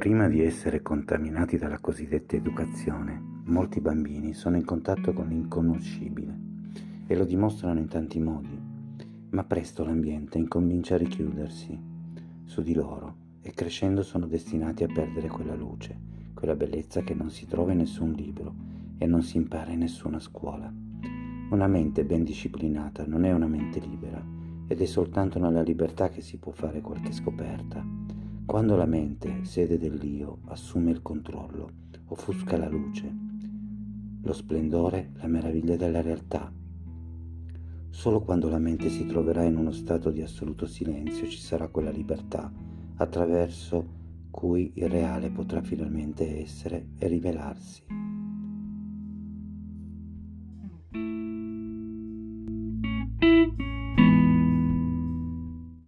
Prima di essere contaminati dalla cosiddetta educazione, molti bambini sono in contatto con l'inconoscibile e lo dimostrano in tanti modi, ma presto l'ambiente incomincia a richiudersi su di loro e crescendo sono destinati a perdere quella luce, quella bellezza che non si trova in nessun libro e non si impara in nessuna scuola. Una mente ben disciplinata non è una mente libera ed è soltanto nella libertà che si può fare qualche scoperta. Quando la mente, sede dell'io, assume il controllo, offusca la luce, lo splendore, la meraviglia della realtà. Solo quando la mente si troverà in uno stato di assoluto silenzio ci sarà quella libertà attraverso cui il reale potrà finalmente essere e rivelarsi.